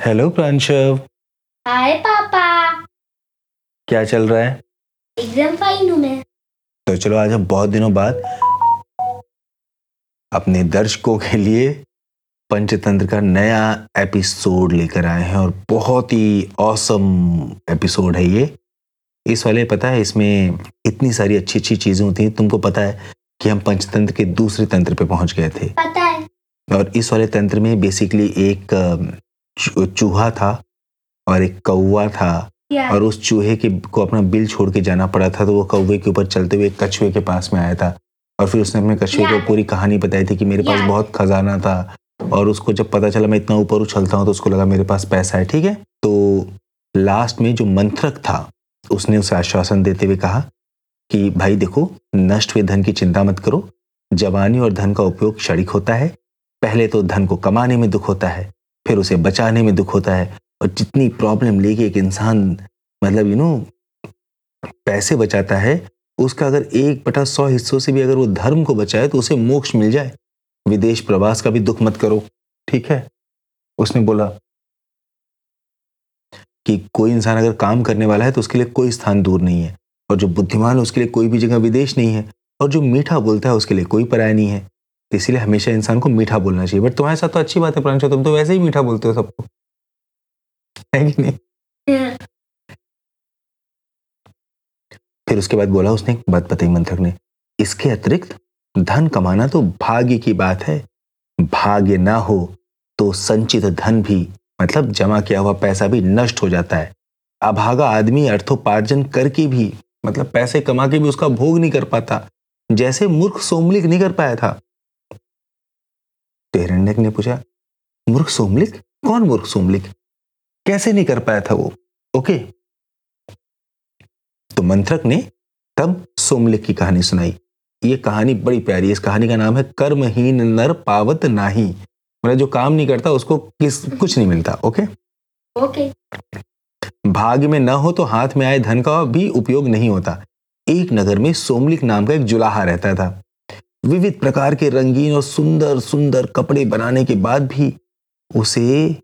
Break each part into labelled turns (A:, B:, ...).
A: Hello प्रांशव
B: हाय पापा
A: क्या चल रहा है?
B: एकदम फाइन हूँ मैं।
A: तो चलो आज हम बहुत दिनों बाद अपने दर्शकों के लिए पंचतंत्र का नया एपिसोड लेकर आए हैं और बहुत ही औसम एपिसोड है ये। इस वाले पता है इसमें इतनी सारी अच्छी अच्छी चीज़ें होती हैं तुमको पता है कि हम पंचतंत्र के दूसरे तंत्र पे पहुँच गए थे।
B: पता है।
A: और इस वाले तंत्र में बेसिकली एक चूहा था और एक कौवा था
B: क्या
A: और उस चूहे के को अपना बिल छोड़ के जाना पड़ा था तो वो कौवे के ऊपर चलते हुए कछुए के पास में आया था। और फिर उसने अपने कछुए को पूरी कहानी बताई थी कि मेरे पास बहुत खजाना था और उसको जब पता चला मैं इतना ऊपर उछलता हूँ तो उसको लगा मेरे पास पैसा है ठीक है? तो लास्ट में जो मंत्रक था उसने उसे आश्वासन देते हुए कहा कि भाई देखो नष्ट हुए धन की चिंता मत करो। जवानी और धन का उपयोग क्षणिक होता है। पहले तो धन को कमाने में दुख होता है। फिर उसे बचाने में दुख होता है। और जितनी प्रॉब्लम लेके एक इंसान मतलब यू नो पैसे बचाता है, उसका अगर एक बटा सौ हिस्सों से भी अगर वो धर्म को बचाए तो उसे मोक्ष मिल जाए। विदेश प्रवास का भी दुख मत करो, ठीक है? उसने बोला कि कोई इंसान अगर काम करने वाला है तो उसके लिए कोई स्थान दूर नहीं है। और जो बुद्धिमान है, उसके लिए कोई भी जगह विदेश नहीं है। और जो मीठा बोलता है, उसके लिए कोई पराया नहीं है। तो इसीलिए हमेशा इंसान को मीठा बोलना चाहिए। बट तुम्हारे साथ तो अच्छी बात है प्रांशु तुम तो वैसे ही मीठा बोलते हो सबको। है कि नहीं? फिर उसके बाद बोला उसने बात बताई मंत्रक ने इसके अतिरिक्त धन कमाना तो भाग्य की बात है। भाग्य ना हो तो संचित धन भी मतलब जमा किया हुआ पैसा भी नष्ट हो जाता है। अभागा आदमी अर्थोपार्जन करके भी मतलब पैसे कमा के भी उसका भोग नहीं कर पाता। जैसे मूर्ख सोमलिक नहीं कर पाया था। हिरण्यक ने पूछा मूर्ख सोमलिक? कौन मूर्ख सोमलिक? कैसे नहीं कर पाया था वो? ओके? तो मंत्रक ने तब सोमलिक की कहानी सुनाई। ये कहानी बड़ी प्यारी है। इस कहानी का नाम है कर्महीन नर पावत नाही। मतलब जो काम नहीं करता उसको किस कुछ नहीं मिलता ओके?
B: ओके।
A: भाग्य में न हो तो हाथ में आए धन का भी उपयोग नहीं होता। एक नगर में सोमलिक नाम का एक जुलाहा रहता था। विविध प्रकार के रंगीन और सुंदर सुंदर कपड़े बनाने के बाद भी उसे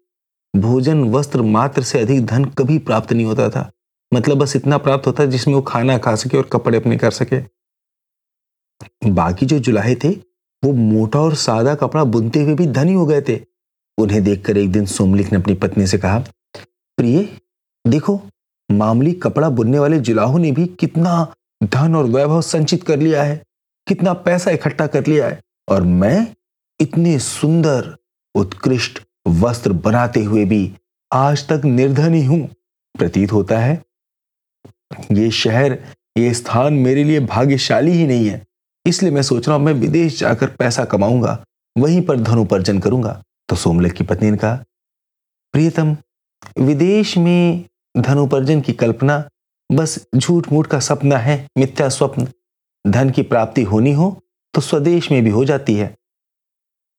A: भोजन वस्त्र मात्र से अधिक धन कभी प्राप्त नहीं होता था। मतलब बस इतना प्राप्त होता जिसमें वो खाना खा सके और कपड़े अपने कर सके। बाकी जो जुलाहे थे, वो मोटा और सादा कपड़ा बुनते हुए भी धनी हो गए थे। उन्हें देखकर एक दिन सोमलिक ने अपनी पत्नी से कहा, प्रिय, देखो, मामूली कपड़ा बुनने वाले जुलाहों ने भी कितना धन और वैभव संचित कर लिया है। कितना पैसा इकट्ठा कर लिया है। और मैं इतने सुंदर, उत्कृष्ट वस्त्र बनाते हुए भी आज तक निर्धन ही। हूँ प्रतीत होता है, ये शहर, ये स्थान मेरे लिए भाग्यशाली ही नहीं है। इसलिए मैं सोच रहा हूँ, मैं विदेश जाकर पैसा कमाऊँगा, वहीं पर धन उपार्जन करूँगा। तो सोमलक की पत्नी ने कहा, प्रियतम, विदेश में धन उपार्जन की कल्पना बस झूठ मूठ का सपना है, मिथ्या स्वप्न। धन की प्राप्ति होनी हो तो स्वदेश में भी हो जाती है।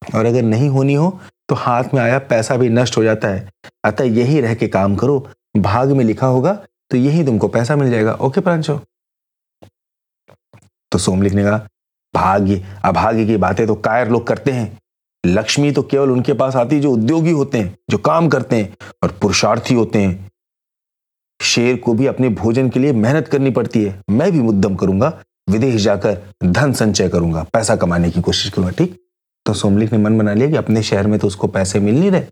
A: और अगर नहीं होनी हो तो हाथ में आया पैसा भी नष्ट हो जाता है। अतः यही रह के काम करो। भाग में लिखा होगा तो यही तुमको पैसा मिल जाएगा। ओके प्रांशो। तो सोमलिक ने कहा भाग्य, अभाग्य की बातें तो कायर लोग करते हैं। लक्ष्मी तो केवल उनके पास आती जो उद्योगी होते हैं, जो काम करते हैं और पुरुषार्थी होते हैं। शेर को भी अपने भोजन के लिए मेहनत करनी पड़ती है। मैं भी मुद्दम करूँगा विदेश जाकर धन संचय करूँगा, पैसा कमाने की कोशिश करूँगा, ठीक? तो सोमलिक ने मन बना लिया कि अपने शहर में तो उसको पैसे मिल नहीं रहे।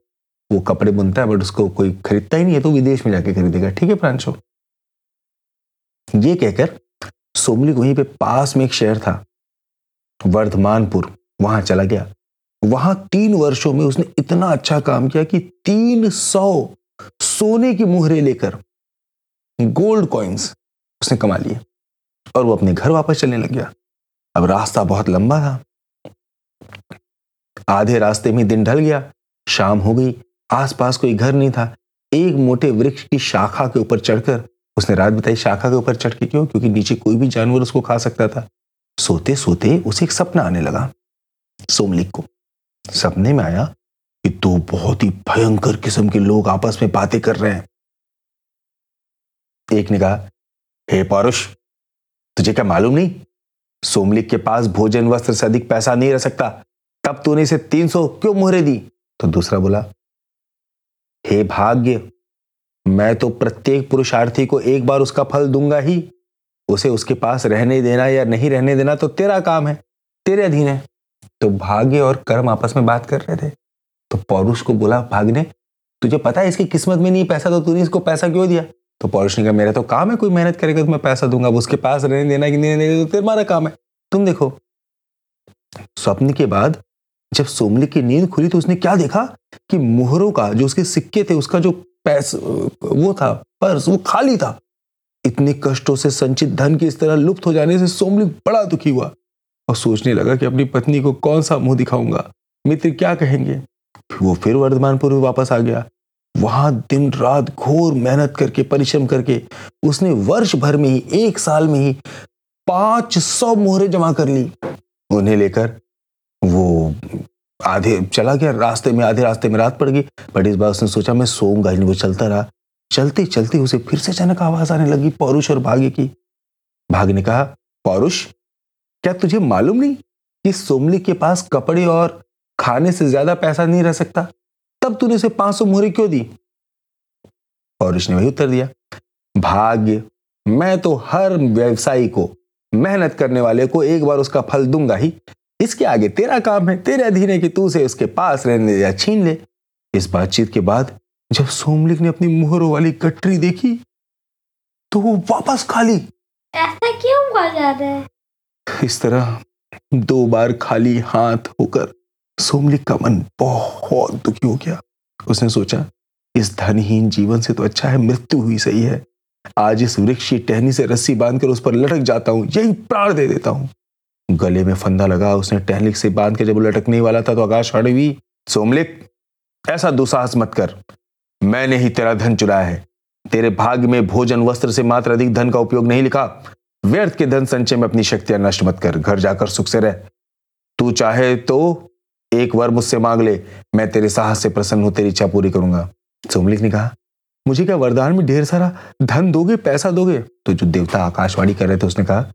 A: वो कपड़े बुनता है, बट उसको कोई खरीदता ही नहीं है तो विदेश में जाके खरीदेगा, ठीक है प्रांशो? ये कहकर सोमलिक वहीं पे पास में एक शहर था, वर्धमानपुर, वहाँ चला गया। वहाँ तीन वर्षों में उसने इतना अच्छा काम किया कि तीन सौ सोने की मुहरे लेकर गोल्ड कॉइन्स उसने कमा लिए। और वो अपने घर वापस चलने लग गया। अब रास्ता बहुत लंबा था। आधे रास्ते में दिन ढल गया। शाम हो गई। आसपास कोई घर नहीं था। एक मोटे वृक्ष की शाखा के ऊपर चढ़कर, उसने रात बताई शाखा के ऊपर चढ़ के क्यों? क्योंकि नीचे कोई भी जानवर उसको खा सकता था। सोते सोते उसे एक सपना आने लगा, सोमलिक को। सपने में आया कि दो बहुत ही भयंकर किस्म के लोग आपस में बातें कर रहे हैं। एक ने कहा, हे पौरुष तुझे क्या मालूम नहीं? सोमलिक के पास भोजन वस्त्र से अधिक पैसा नहीं रह सकता। तब तूने इसे तीन सौ क्यों मोहरे दी? तो दूसरा बोला, हे भाग्य, मैं तो प्रत्येक पुरुषार्थी को एक बार उसका फल दूँगा ही। उसे उसके पास रहने देना या नहीं रहने देना तो तेरा काम है, तेरे अधीन है। तो भाग्य और कर्म आपस में बात कर रहे थे। तो पौरुष को बोला, भाग्य ने तुझे पता है इसकी किस्मत में नहीं पैसा तो तूने इसको पैसा क्यों दिया? तो पौरुष ने कहा, मेरा तो काम है, कोई मेहनत करेगा तो मैं पैसा दूँगा। अब उसके पास रहने देना कि नहीं देना तो तुम्हारा काम है। तुम देखो। स्वप्न के बाद जब सोमली की नींद खुली तो उसने क्या देखा कि मोहरों का, जो उसके सिक्के थे, उसका जो पैस, वो था, पर्स, वो खाली था। इतने कष्टों से संचित धन की इस तरह लुप्त हो जाने से सोमली बड़ा दुखी हुआ और सोचने लगा कि अपनी पत्नी को कौन सा मुँह दिखाऊँगा? मित्र क्या कहेंगे? वो फिर वर्धमानपुर वापस आ गया। वहाँ दिन रात घोर मेहनत करके, परिश्रम करके, उसने वर्ष भर में ही, एक साल में ही पाँच सौ मोहरे जमा कर ली। उन्हें लेकर वो आधे, चला गया, रास्ते में, आधे रास्ते में रात पड़ गई। बट इस बार उसने सोचा, मैं सोऊँगा वो चलता रहा। चलते चलते उसे फिर से अचानक आवाज़ आने लगी, पौरुष और भाग्य की। भाग ने कहा, पौरुष, क्या तुझे मालूम नहीं कि सोमली के पास कपड़े और खाने से ज़्यादा पैसा नहीं रह सकता? तब तूने उसे पाँच सौ मोहरे क्यों दी? पौरुष ने वही उत्तर दिया भाग्य मैं तो हर व्यवसायी को मेहनत करने वाले को एक बार उसका फल दूँगा ही। इसके आगे तेरा काम है तेरे अधीन है कि तू उसे उसके पास रहने या छीन ले। इस बातचीत के बाद जब सोमलिक ने अपनी मुहरों वाली कटरी देखी तो वो वापस खाली।
B: ऐसा क्यों हुआ जा रहा है
A: इस तरह दो बार खाली हाथ होकर सोमलिक का मन बहुत दुखी हो गया। उसने सोचा, इस धनहीन जीवन से तो अच्छा है, मृत्यु हुई सही है। आज इस वृक्ष की टहनी से रस्सी बांधकर उस पर लटक जाता हूँ, यही प्राण दे देता हूँ। गले में फंदा लगा उसने टहनिक से बाँध के जब लटकने वाला था तो आकाश हड़ हुई सोमलिक ऐसा दुसाहस मत कर। मैंने ही तेरा धन चुराया है। तेरे भाग्य में भोजन वस्त्र से मात्र अधिक धन का उपयोग नहीं लिखा। व्यर्थ के धन संचय में अपनी शक्तियाँ नष्ट मत कर। घर जाकर सुख से रह। तू चाहे तो एक वर मुझसे मांग ले, मैं तेरे साहस से प्रसन्न हूँ, तेरी इच्छा पूरी करूँगा। सोमलिक ने कहा, मुझे क्या वरदान में ढेर सारा धन दोगे, पैसा दोगे? तो जो देवता आकाशवाणी कर रहे थे, उसने कहा,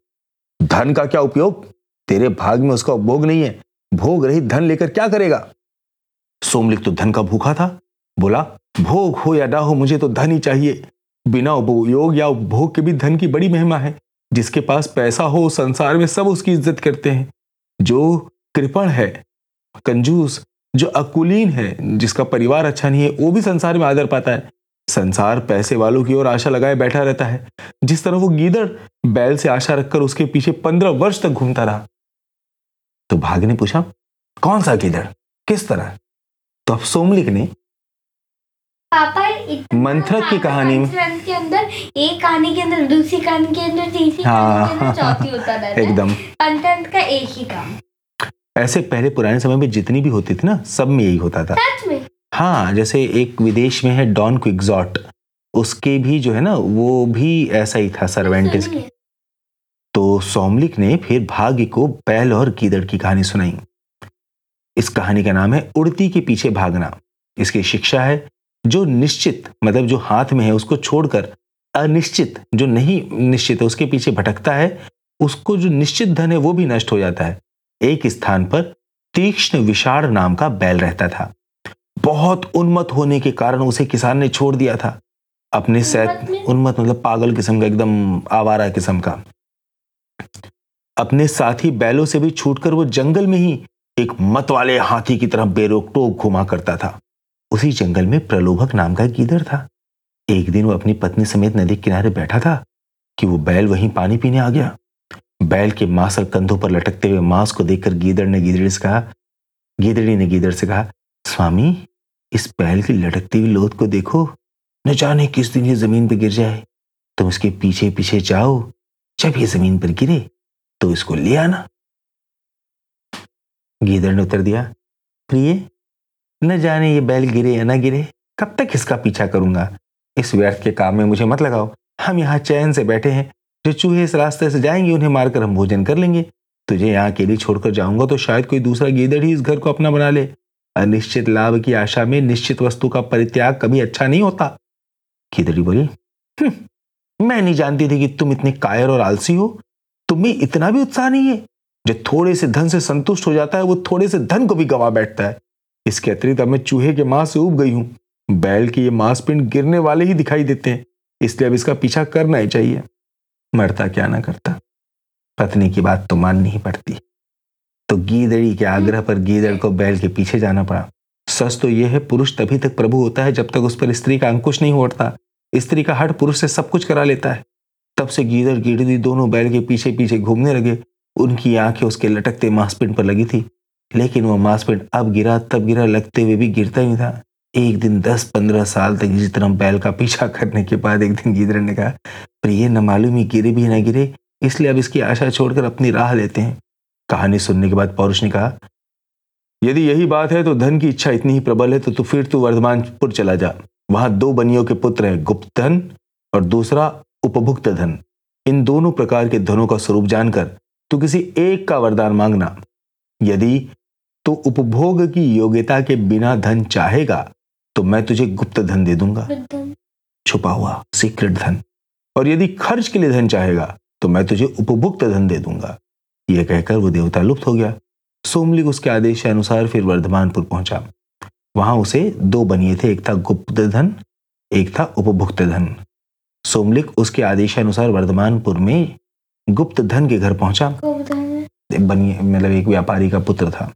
A: धन का क्या उपयोग? तेरे भाग में उसका उपभोग नहीं है। भोग रही धन लेकर क्या करेगा? सोमलिक तो धन का भूखा था। बोला, भोग हो या ना हो, मुझे तो धन ही चाहिए। बिना उपयोग या उपभोग के भी धन की बड़ी महिमा है। जिसके पास पैसा हो, संसार में सब उसकी इज़्ज़त करते हैं। जो कृपण है कंजूस जो अकुलीन है जिसका परिवार अच्छा नहीं है वो भी संसार में आदर पाता है। संसार पैसे वालों की ओर आशा लगाए बैठा रहता है। जिस तरह वो गीदड़ बैल से आशा रखकर उसके पीछे पंद्रह वर्ष तक घूमता रहा। तो भाग ने पूछा कौन सा गीदड़? किस तरह? तो अब सोमलिक ने
B: पापा
A: मंथरक की कहानी में
B: के अंदर एक कहानी के अंदर दूसरी कहानी के अंदर तीसरी
A: हाँ,
B: कहानी के अंदर चौथी होता रहता है।
A: एकदम।
B: पंचतंत्र का एक ही काम।
A: ऐसे पहले पुराने समय में जितनी भी होती थी ना सब में यही होता था। हाँ जैसे एक विदेश में है डॉन क्विक्सॉट उसके भी जो है ना वो भी ऐसा ही था सर्वेंटिस। तो सोमलिक ने फिर भाग्य को बैल और गीदड़ की कहानी सुनाई। इस कहानी का नाम है उड़ती के पीछे भागना। इसकी शिक्षा है जो निश्चित मतलब जो हाथ में है उसको छोड़कर अनिश्चित जो नहीं निश्चित है उसके पीछे भटकता है उसको जो निश्चित धन है वो भी नष्ट हो जाता है। एक स्थान पर तीक्ष्ण विषाण नाम का बैल रहता था। बहुत उन्मत होने के कारण उसे किसान ने छोड़ दिया था। अपने सैत उन्मत मतलब पागल किस्म का एकदम आवारा किस्म का। अपने साथी बैलों से भी छूटकर वो जंगल में ही एक मत वाले हाथी की तरह बेरोक टोक घुमा करता था। उसी जंगल में प्रलोभक नाम का गीदड़ था। एक दिन वो अपनी पत्नी समेत नदी किनारे बैठा था कि वो बैल वहीं पानी पीने आ गया। बैल के मांस और कंधों पर लटकते हुए मांस को देखकर गीदड़ ने गीदड़ी से कहा, गीदड़ी ने गीदड़ से कहा, स्वामी, इस बैल की लटकती हुई लोथ को देखो, न जाने किस दिन ये ज़मीन पर गिर जाए। तुम इसके पीछे पीछे जाओ, जब ये ज़मीन पर गिरे तो इसको ले आना। गीदड़ ने उत्तर दिया, प्रिय, न जाने ये बैल गिरे या न गिरे, कब तक इसका पीछा करूँगा? इस व्यर्थ के काम में मुझे मत लगाओ। हम यहाँ चैन से बैठे हैं जो चूहे इस रास्ते से जाएँगे उन्हें मारकर हम भोजन कर लेंगे। तुझे यहाँ अकेली छोड़कर जाऊँगा तो शायद कोई दूसरा गीदड़ ही इस घर को अपना बना ले। अनिश्चित लाभ की आशा में निश्चित वस्तु का परित्याग कभी अच्छा नहीं होता। गीदड़ी बोली "हम्म, मैं नहीं जानती थी कि तुम इतने कायर और आलसी हो। तुम्हें इतना भी उत्साह नहीं है। जो थोड़े से धन से संतुष्ट हो जाता है वो थोड़े से धन को भी गवा बैठता है। इसके अतिरिक्त अब मैं चूहे के माँ से उब गई हूँ। बैल के ये मांसपिंड गिरने वाले ही दिखाई देते हैं। इसलिए अब इसका पीछा करना ही चाहिए। मरता क्या ना करता। पत्नी की बात तो माननी ही पड़ती। तो गीदड़ी के आग्रह पर गीदड़ को बैल के पीछे जाना पड़ा। सच तो यह है, पुरुष तभी तक प्रभु होता है जब तक उस पर स्त्री का अंकुश नहीं उठता स्त्री का हट पुरुष से सब कुछ करा लेता है। तब से गीदड़ गीदड़ी दोनों बैल के पीछे पीछे घूमने लगे। उनकी आँखें उसके लटकते मांसपिंड पर लगी थी। लेकिन वह मांसपिंड अब गिरा, तब गिरा, लगते हुए भी गिरता ही था। एक दिन दस पंद्रह साल तक इसी तरह बैल का पीछा करने के बाद एक दिन गीदड़ ने कहा प्रिय न मालूम ही गिरे भी न गिरे, इसलिए अब इसकी आशा छोड़कर अपनी राह लेते हैं। कहानी सुनने के बाद पौरुष ने कहा, यदि यही बात है तो धन की इच्छा इतनी ही प्रबल है तो तू फिर तू वर्धमानपुर चला जा। वहाँ दो बनियों के पुत्र हैं, गुप्त धन और दूसरा उपभुक्त धन। इन दोनों प्रकार के धनों का स्वरूप जानकर तू किसी एक का वरदान मांगना। यदि तो उपभोग की योग्यता के बिना धन चाहेगा तो मैं तुझे गुप्त धन दे दूँगा। छुपा हुआ सीक्रेट धन। और यदि खर्च के लिए धन चाहेगा तो मैं तुझे उपभुक्त धन दे दूँगा। यह कहकर वो देवता लुप्त हो गया। सोमलिक उसके आदेश के अनुसार फिर वर्धमानपुर पहुँचा। वहाँ उसे दो बनिए थे एक था गुप्त धन एक था उपभुक्त धन। सोमलिक उसके आदेशानुसार वर्धमानपुर में गुप्त धन के घर पहुँचा। बनिए मतलब एक व्यापारी का पुत्र था।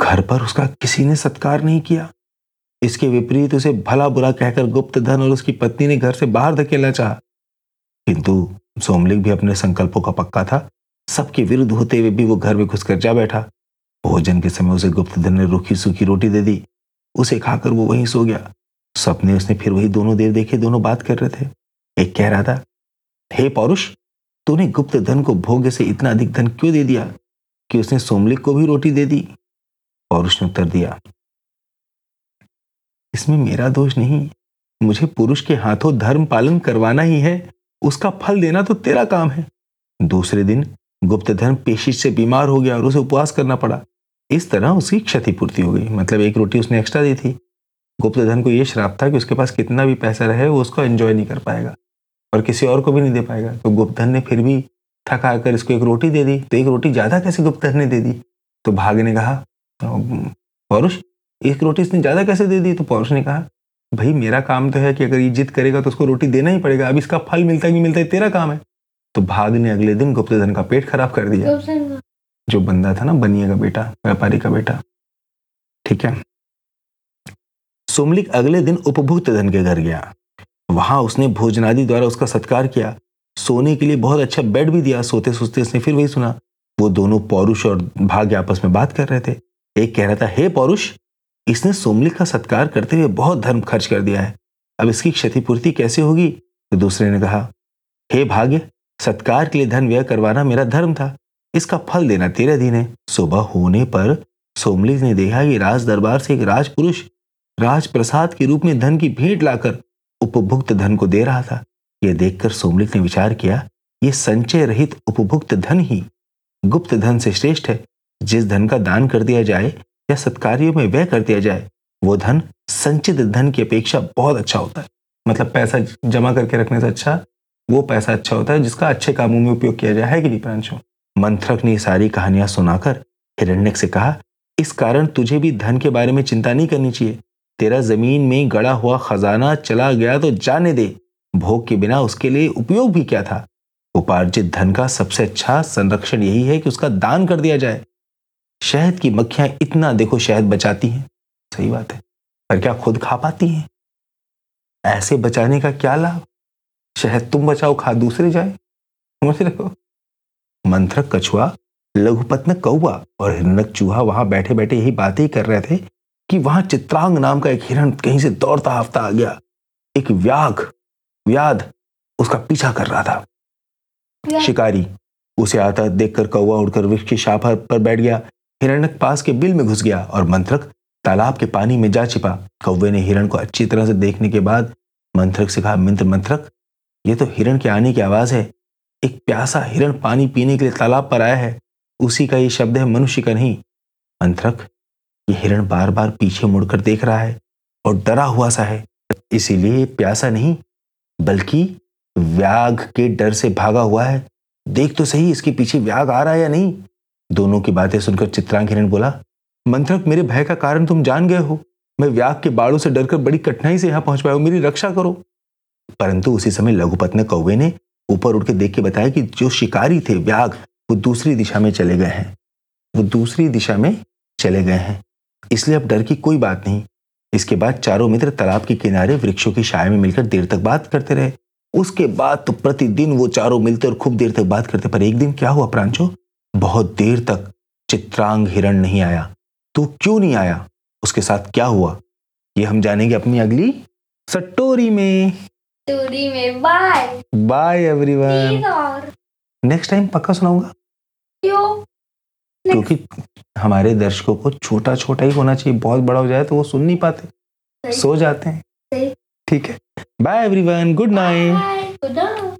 A: घर पर उसका किसी ने सत्कार नहीं किया। इसके विपरीत उसे भला बुरा कहकर गुप्त धन और उसकी पत्नी ने घर से बाहर धकेलना चाहा। किंतु सोमलिक भी अपने संकल्पों का पक्का था। सबके विरुद्ध होते हुए भी वो घर में घुसकर जा बैठा। भोजन के समय उसे गुप्त धन ने रूखी सूखी रोटी दे दी। उसे खाकर वो वहीं सो गया। सपने उसने फिर वही दोनों देर देखे, दोनों बात कर रहे थे। एक कह रहा था, हे पौरुष, तूने गुप्त धन को भोग्य से इतना अधिक धन क्यों दे दिया कि उसने सोमलिक को भी रोटी दे दी? पौरुष उसने उत्तर दिया, इसमें मेरा दोष नहीं, मुझे पुरुष के हाथों धर्म पालन करवाना ही है, उसका फल देना तो तेरा काम है। दूसरे दिन गुप्त धर्म पेशी से बीमार हो गया और उसे उपवास करना पड़ा। इस तरह उसकी क्षतिपूर्ति हो गई मतलब एक रोटी उसने एक्स्ट्रा दी थी। गुप्त धन को यह श्राप था कि उसके पास कितना भी पैसा रहे, वो उसको एंजॉय नहीं कर पाएगा और किसी और को भी नहीं दे पाएगा। तो गुप्त धन ने फिर भी थका कर इसको एक रोटी दे दी। तो एक रोटी ज़्यादा कैसे गुप्त धन ने दे दी? तो भाग ने कहा पौरुष एक रोटी इसने ज़्यादा कैसे दे दी? तो पौरुष ने कहा भाई मेरा काम तो है कि अगर ये जिद करेगा तो उसको रोटी देना ही पड़ेगा। अब इसका फल मिलता है नहीं मिलता है तेरा काम है। तो भाग ने अगले दिन गुप्तधन का पेट खराब कर दिया। जो बंदा था ना बनिए का बेटा व्यापारी का बेटा ठीक है? सोमलिक अगले दिन उपभुक्त धन के घर गया। वहाँ उसने भोजनादि द्वारा उसका सत्कार किया। सोने के लिए बहुत अच्छा बेड भी दिया। सोते सोते उसने फिर वही सुना। वो दोनों पौरुष और भाग्य आपस में बात कर रहे थे। एक कह रहा था, हे पौरुष, इसने सोमलिक का सत्कार करते हुए बहुत धर्म खर्च कर दिया है। अब इसकी क्षतिपूर्ति कैसे होगी? तो दूसरे ने कहा, हे भाग्य, सत्कार के लिए धन व्यय करवाना मेरा धर्म था। इसका फल देना तेरे अधीन है। सुबह होने पर सोमलिक ने देखा कि राज दरबार से एक राजपुरुष राज प्रसाद के रूप में धन की भेंट लाकर उपभुक्त धन को दे रहा था। यह देखकर सोमलिक ने विचार किया यह संचय रहित उपभुक्त धन ही गुप्त धन से श्रेष्ठ है। जिस धन का दान कर दिया जाए या सत्कार्यों में व्यय कर दिया जाए, वो धन संचित धन की अपेक्षा बहुत अच्छा होता है। मतलब पैसा जमा करके रखने से अच्छा वो पैसा अच्छा होता है जिसका अच्छे कामों में उपयोग किया जाए, है कि नहीं, प्रांशु? मंत्रक ने सारी कहानियाँ सुनाकर हिरण्यक से कहा, इस कारण तुझे भी धन के बारे में चिंता नहीं करनी चाहिए। तेरा ज़मीन में गड़ा हुआ खजाना चला गया तो जाने दे। भोग के बिना उसके लिए उपयोग भी क्या था? उपार्जित धन का सबसे अच्छा संरक्षण यही है कि उसका दान कर दिया जाए। शहद की मक्खियाँ इतना देखो शहद बचाती हैं। सही बात है। पर क्या खुद खा पाती हैं? ऐसे बचाने का क्या लाभ? शहद तुम बचाओ खा दूसरे जाए। समझ रहे हो? मंत्रक कछुआ लघुपत्न कौआ और हिरणक चूहा वहाँ बैठे बैठे यही बातें ही कर रहे थे कि वहाँ चित्रांग नाम का एक हिरण कहीं से दौड़ता हफ़्ता आ गया। एक व्याघ व्याध उसका पीछा कर रहा था। शिकारी उसे आता देखकर कौवा उड़कर वृक्ष की शाखा पर बैठ गया। हिरण्यक पास के बिल में घुस गया और मंत्रक तालाब के पानी में जा छिपा। कौवे ने हिरण को अच्छी तरह से देखने के बाद मंत्रक से कहा, मित्र मंत्रक, ये तो हिरण के आने की आवाज़ है। एक प्यासा हिरण पानी पीने के लिए तालाब पर आया है। उसी का ये शब्द है मनुष्य का नहीं। मंत्रक, ये हिरण बार बार पीछे मुड़कर देख रहा है और डरा हुआ सा है। इसीलिए प्यासा नहीं, बल्कि व्याघ के डर से भागा हुआ है। देख तो सही इसके पीछे व्याघ आ रहा है या नहीं। दोनों की बातें सुनकर चित्रांग हिरण बोला, मंत्रक, मेरे भय का कारण तुम जान गए हो। मैं व्याग के बाड़ों से डरकर बड़ी कठिनाई से यहाँ पहुँच पाया मेरी रक्षा करो। परंतु उसी समय लघुपत ने कौवे ने ऊपर उठ के देख के बताया कि जो शिकारी थे व्याग वो दूसरी दिशा में चले गए हैं। वो दूसरी दिशा में चले गए हैं। इसलिए अब डर की कोई बात नहीं। इसके बाद चारों मित्र तालाब के किनारे वृक्षों की छाया में मिलकर देर तक बात करते रहे। उसके बाद तो प्रतिदिन वो चारों मिलते और खूब देर तक बात करते, पर एक दिन क्या हुआ प्रांचो बहुत देर तक चित्रांग हिरण नहीं आया। तो क्यों नहीं आया? उसके साथ क्या हुआ? ये हम जानेंगे अपनी अगली सट्टोरी में।
B: स्टोरी में। Bye
A: bye everyone next time पक्का सुनाऊँगा।
B: क्यों?
A: क्योंकि हमारे दर्शकों को छोटा छोटा ही होना चाहिए। बहुत बड़ा हो जाए तो वो सुन नहीं पाते। सो जाते हैं। ठीक है। Bye everyone good night
B: good night